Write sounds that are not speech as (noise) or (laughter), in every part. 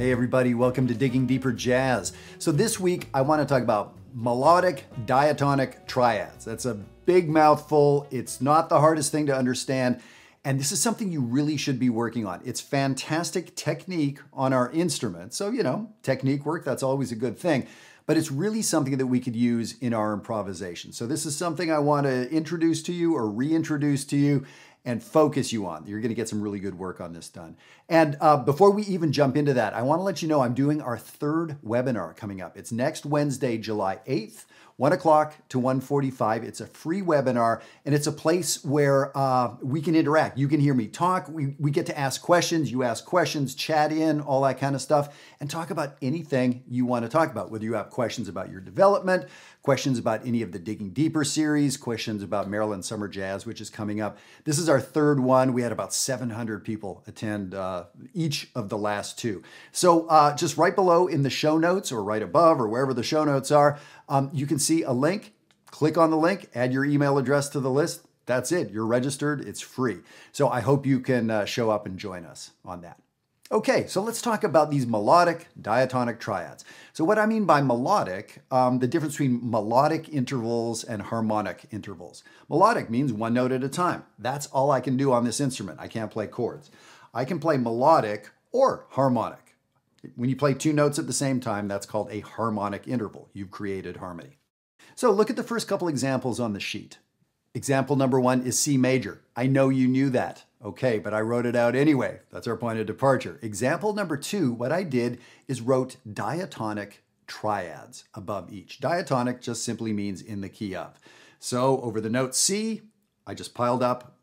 Hey, everybody, welcome to Digging Deeper Jazz. So, this week I want to talk about melodic diatonic triads. That's a big mouthful. It's not the hardest thing to understand. And this is something you really should be working on. It's fantastic technique on our instrument. So, you know, technique work, that's always a good thing. But it's really something that we could use in our improvisation. So, this is something I want to introduce to you or reintroduce to you and focus you on. You're going to get some really good work on this done. And uh, before we even jump into that, I want to let you know I'm doing our third webinar coming up. It's next Wednesday, July 8th. 1 o'clock to 1.45 it's a free webinar and it's a place where uh, we can interact you can hear me talk we, we get to ask questions you ask questions chat in all that kind of stuff and talk about anything you want to talk about whether you have questions about your development questions about any of the digging deeper series questions about maryland summer jazz which is coming up this is our third one we had about 700 people attend uh, each of the last two so uh, just right below in the show notes or right above or wherever the show notes are um, you can see a link. Click on the link, add your email address to the list. That's it. You're registered. It's free. So I hope you can uh, show up and join us on that. Okay, so let's talk about these melodic diatonic triads. So, what I mean by melodic, um, the difference between melodic intervals and harmonic intervals. Melodic means one note at a time. That's all I can do on this instrument. I can't play chords. I can play melodic or harmonic. When you play two notes at the same time, that's called a harmonic interval. You've created harmony. So look at the first couple examples on the sheet. Example number one is C major. I know you knew that. Okay, but I wrote it out anyway. That's our point of departure. Example number two, what I did is wrote diatonic triads above each. Diatonic just simply means in the key of. So over the note C, I just piled up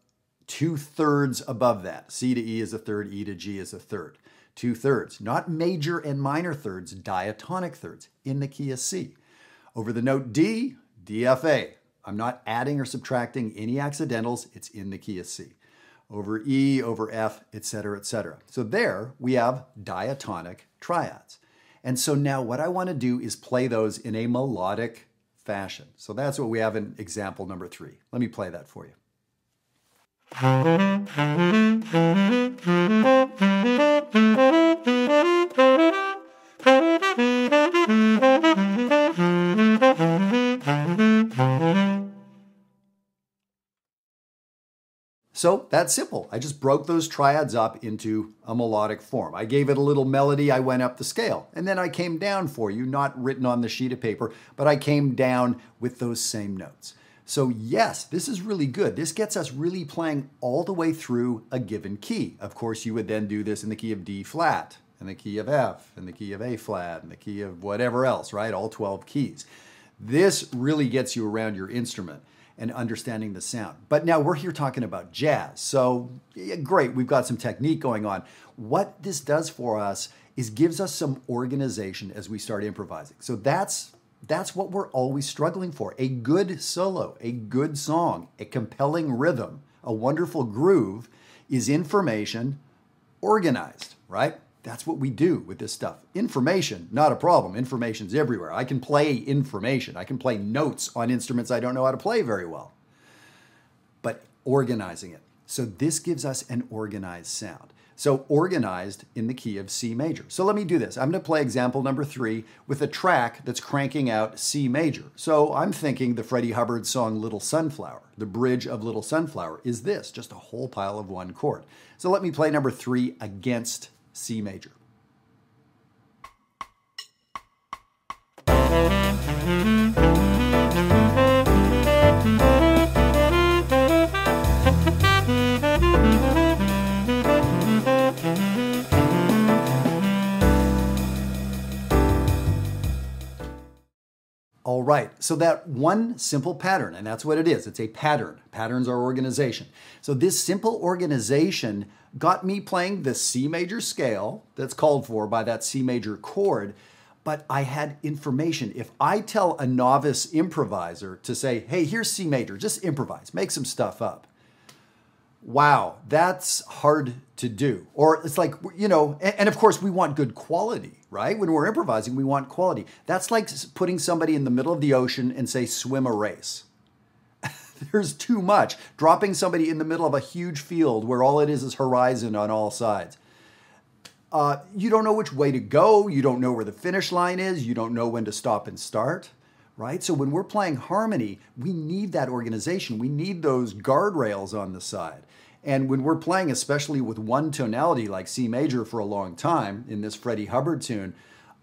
two thirds above that. C to E is a third, E to G is a third two thirds, not major and minor thirds, diatonic thirds in the key of C. Over the note D, DFA. I'm not adding or subtracting any accidentals, it's in the key of C. Over E, over F, etc., etc. So there we have diatonic triads. And so now what I want to do is play those in a melodic fashion. So that's what we have in example number three. Let me play that for you. (laughs) So that's simple. I just broke those triads up into a melodic form. I gave it a little melody, I went up the scale, and then I came down for you, not written on the sheet of paper, but I came down with those same notes. So, yes, this is really good. This gets us really playing all the way through a given key. Of course, you would then do this in the key of D flat, and the key of F, and the key of A flat, and the key of whatever else, right? All 12 keys. This really gets you around your instrument and understanding the sound. But now we're here talking about jazz. So yeah, great, we've got some technique going on. What this does for us is gives us some organization as we start improvising. So that's that's what we're always struggling for. A good solo, a good song, a compelling rhythm, a wonderful groove is information organized, right? That's what we do with this stuff. Information, not a problem. Information's everywhere. I can play information. I can play notes on instruments I don't know how to play very well. But organizing it. So this gives us an organized sound. So organized in the key of C major. So let me do this. I'm going to play example number three with a track that's cranking out C major. So I'm thinking the Freddie Hubbard song Little Sunflower, the bridge of Little Sunflower, is this, just a whole pile of one chord. So let me play number three against C major. All right, so that one simple pattern, and that's what it is it's a pattern. Patterns are organization. So, this simple organization got me playing the C major scale that's called for by that C major chord, but I had information. If I tell a novice improviser to say, hey, here's C major, just improvise, make some stuff up. Wow, that's hard to do. Or it's like, you know, and, and of course, we want good quality, right? When we're improvising, we want quality. That's like putting somebody in the middle of the ocean and say, swim a race. (laughs) There's too much. Dropping somebody in the middle of a huge field where all it is is horizon on all sides. Uh, you don't know which way to go. You don't know where the finish line is. You don't know when to stop and start, right? So when we're playing harmony, we need that organization. We need those guardrails on the side. And when we're playing, especially with one tonality like C major for a long time in this Freddie Hubbard tune,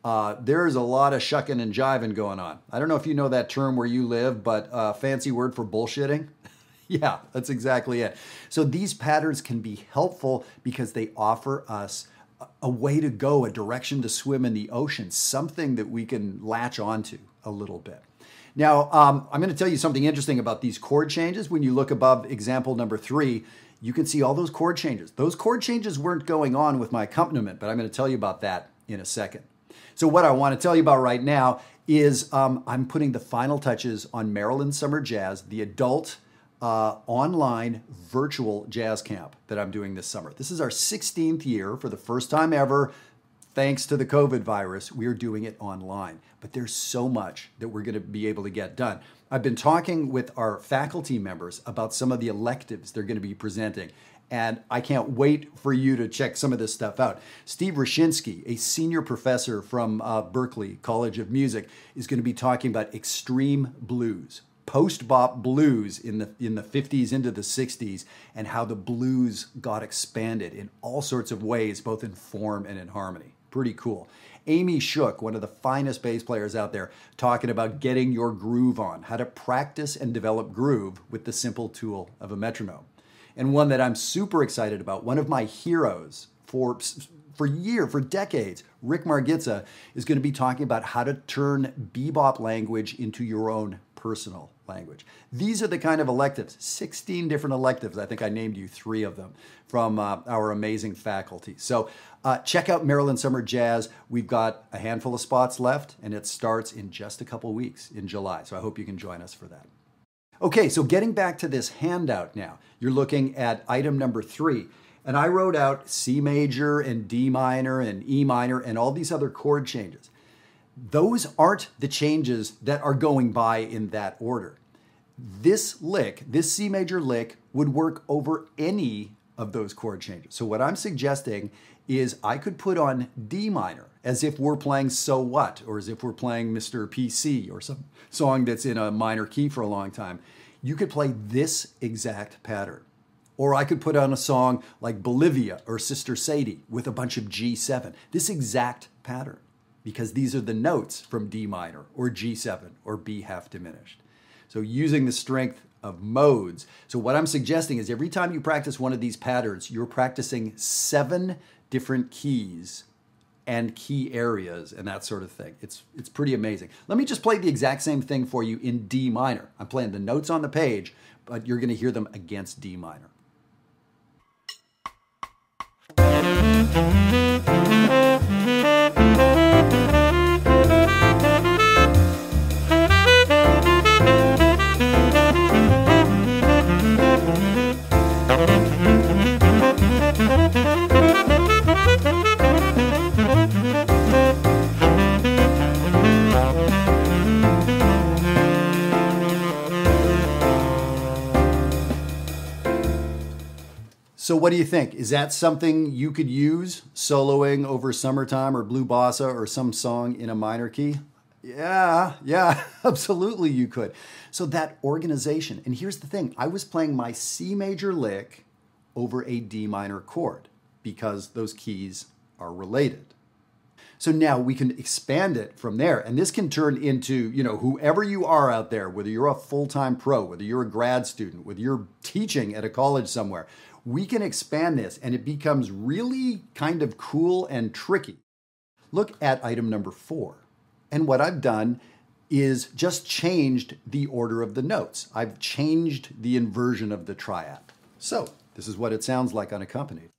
uh, there's a lot of shucking and jiving going on. I don't know if you know that term where you live, but uh, fancy word for bullshitting. (laughs) yeah, that's exactly it. So these patterns can be helpful because they offer us a way to go, a direction to swim in the ocean, something that we can latch onto a little bit. Now, um, I'm going to tell you something interesting about these chord changes. When you look above example number three, you can see all those chord changes. Those chord changes weren't going on with my accompaniment, but I'm going to tell you about that in a second. So, what I want to tell you about right now is um, I'm putting the final touches on Maryland Summer Jazz, the adult uh, online virtual jazz camp that I'm doing this summer. This is our 16th year for the first time ever. Thanks to the COVID virus, we are doing it online. But there's so much that we're going to be able to get done. I've been talking with our faculty members about some of the electives they're going to be presenting. And I can't wait for you to check some of this stuff out. Steve Rochinski, a senior professor from uh, Berklee College of Music, is going to be talking about extreme blues, post bop blues in the in the 50s into the 60s, and how the blues got expanded in all sorts of ways, both in form and in harmony. Pretty cool. Amy Shook, one of the finest bass players out there, talking about getting your groove on, how to practice and develop groove with the simple tool of a metronome and one that I'm super excited about. One of my heroes for for year, for decades, Rick Margitza is going to be talking about how to turn bebop language into your own personal language. These are the kind of electives, 16 different electives. I think I named you three of them from uh, our amazing faculty. So uh, check out Maryland Summer Jazz. We've got a handful of spots left, and it starts in just a couple weeks in July. So I hope you can join us for that. Okay, so getting back to this handout now, you're looking at item number three. And I wrote out C major and D minor and E minor and all these other chord changes. Those aren't the changes that are going by in that order. This lick, this C major lick, would work over any of those chord changes. So, what I'm suggesting is I could put on D minor as if we're playing So What, or as if we're playing Mr. PC, or some song that's in a minor key for a long time. You could play this exact pattern. Or I could put on a song like Bolivia or Sister Sadie with a bunch of G7, this exact pattern, because these are the notes from D minor or G7 or B half diminished. So using the strength of modes. So what I'm suggesting is every time you practice one of these patterns, you're practicing seven different keys and key areas and that sort of thing. It's it's pretty amazing. Let me just play the exact same thing for you in D minor. I'm playing the notes on the page, but you're going to hear them against D minor. Música So, what do you think? Is that something you could use soloing over Summertime or Blue Bossa or some song in a minor key? Yeah, yeah, (laughs) absolutely you could. So, that organization, and here's the thing I was playing my C major lick over a D minor chord because those keys are related. So now we can expand it from there. And this can turn into, you know, whoever you are out there, whether you're a full time pro, whether you're a grad student, whether you're teaching at a college somewhere, we can expand this and it becomes really kind of cool and tricky. Look at item number four. And what I've done is just changed the order of the notes. I've changed the inversion of the triad. So this is what it sounds like unaccompanied.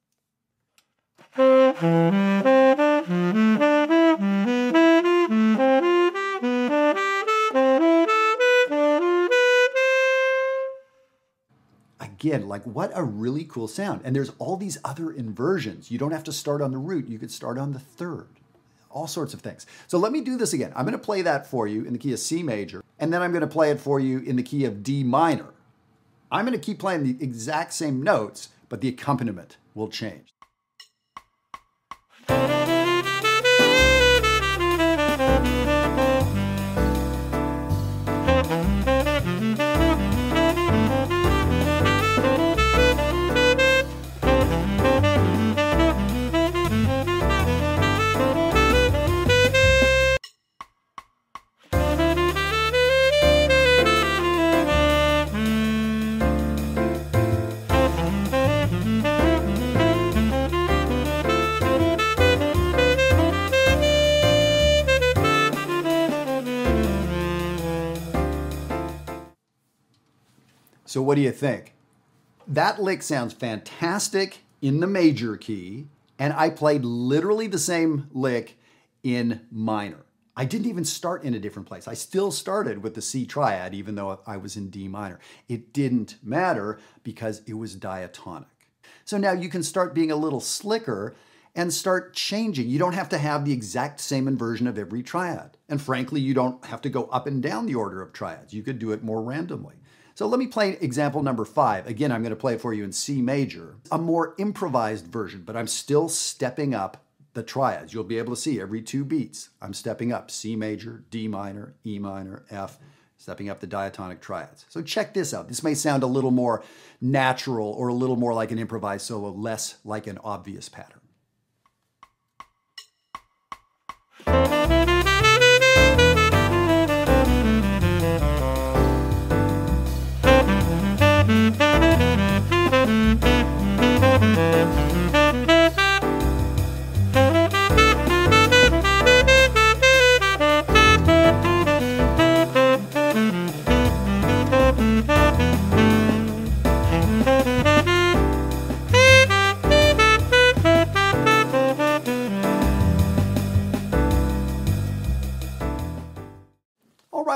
Again, like what a really cool sound. And there's all these other inversions. You don't have to start on the root, you could start on the third. All sorts of things. So let me do this again. I'm going to play that for you in the key of C major, and then I'm going to play it for you in the key of D minor. I'm going to keep playing the exact same notes, but the accompaniment will change. What do you think? That lick sounds fantastic in the major key, and I played literally the same lick in minor. I didn't even start in a different place. I still started with the C triad, even though I was in D minor. It didn't matter because it was diatonic. So now you can start being a little slicker and start changing. You don't have to have the exact same inversion of every triad. And frankly, you don't have to go up and down the order of triads. You could do it more randomly. So let me play example number five. Again, I'm going to play it for you in C major, a more improvised version, but I'm still stepping up the triads. You'll be able to see every two beats. I'm stepping up C major, D minor, E minor, F, stepping up the diatonic triads. So check this out. This may sound a little more natural or a little more like an improvised solo, less like an obvious pattern.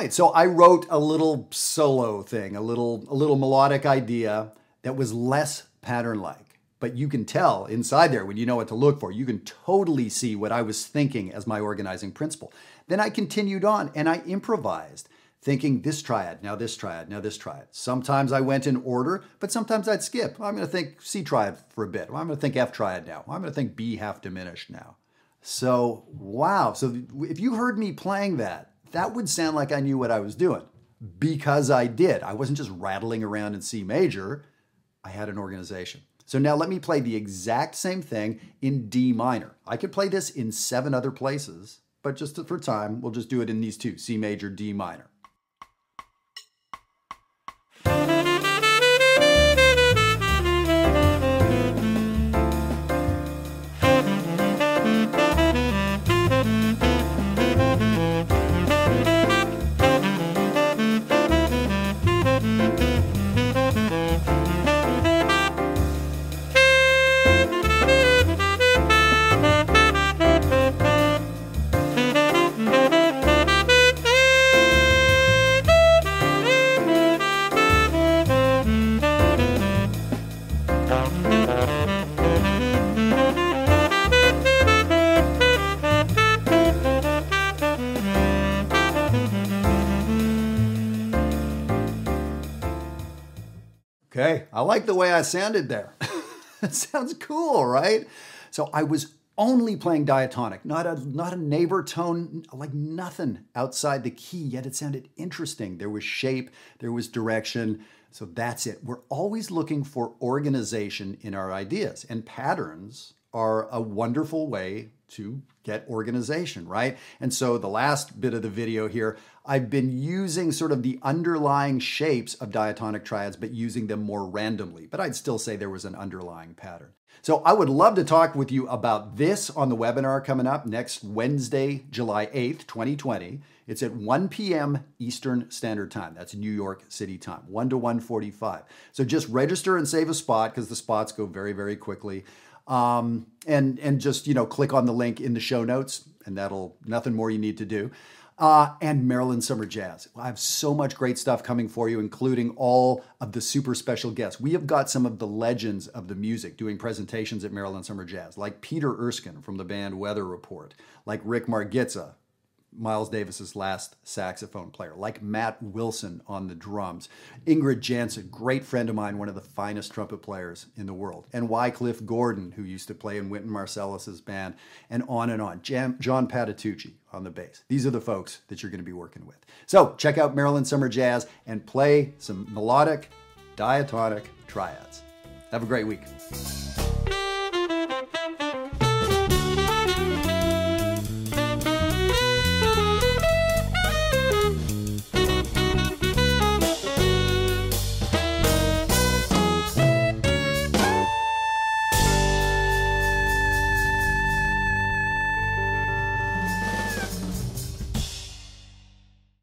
Right. So I wrote a little solo thing, a little a little melodic idea that was less pattern-like. But you can tell inside there when you know what to look for. You can totally see what I was thinking as my organizing principle. Then I continued on and I improvised, thinking this triad, now this triad, now this triad. Sometimes I went in order, but sometimes I'd skip. I'm going to think C triad for a bit. I'm going to think F triad now. I'm going to think B half diminished now. So, wow. So if you heard me playing that, that would sound like I knew what I was doing because I did. I wasn't just rattling around in C major, I had an organization. So now let me play the exact same thing in D minor. I could play this in seven other places, but just for time, we'll just do it in these two C major, D minor. Okay, I like the way I sounded there. (laughs) it sounds cool, right? So I was only playing diatonic, not a not a neighbor tone, like nothing outside the key, yet it sounded interesting. There was shape, there was direction. So that's it. We're always looking for organization in our ideas, and patterns are a wonderful way to get organization, right? And so the last bit of the video here, I've been using sort of the underlying shapes of diatonic triads, but using them more randomly. But I'd still say there was an underlying pattern. So I would love to talk with you about this on the webinar coming up next Wednesday, July 8th, 2020. It's at 1 p.m. Eastern Standard Time. That's New York City time, 1 to 1:45. So just register and save a spot because the spots go very, very quickly. Um, and and just you know click on the link in the show notes, and that'll nothing more you need to do. Uh, and Maryland Summer Jazz. I have so much great stuff coming for you, including all of the super special guests. We have got some of the legends of the music doing presentations at Maryland Summer Jazz, like Peter Erskine from the band Weather Report, like Rick Margitza, Miles Davis's last saxophone player, like Matt Wilson on the drums, Ingrid Jensen, great friend of mine, one of the finest trumpet players in the world, and Wycliffe Gordon, who used to play in Wynton Marsalis's band, and on and on. Jam- John Patitucci on the bass. These are the folks that you're going to be working with. So check out Maryland Summer Jazz and play some melodic, diatonic triads. Have a great week.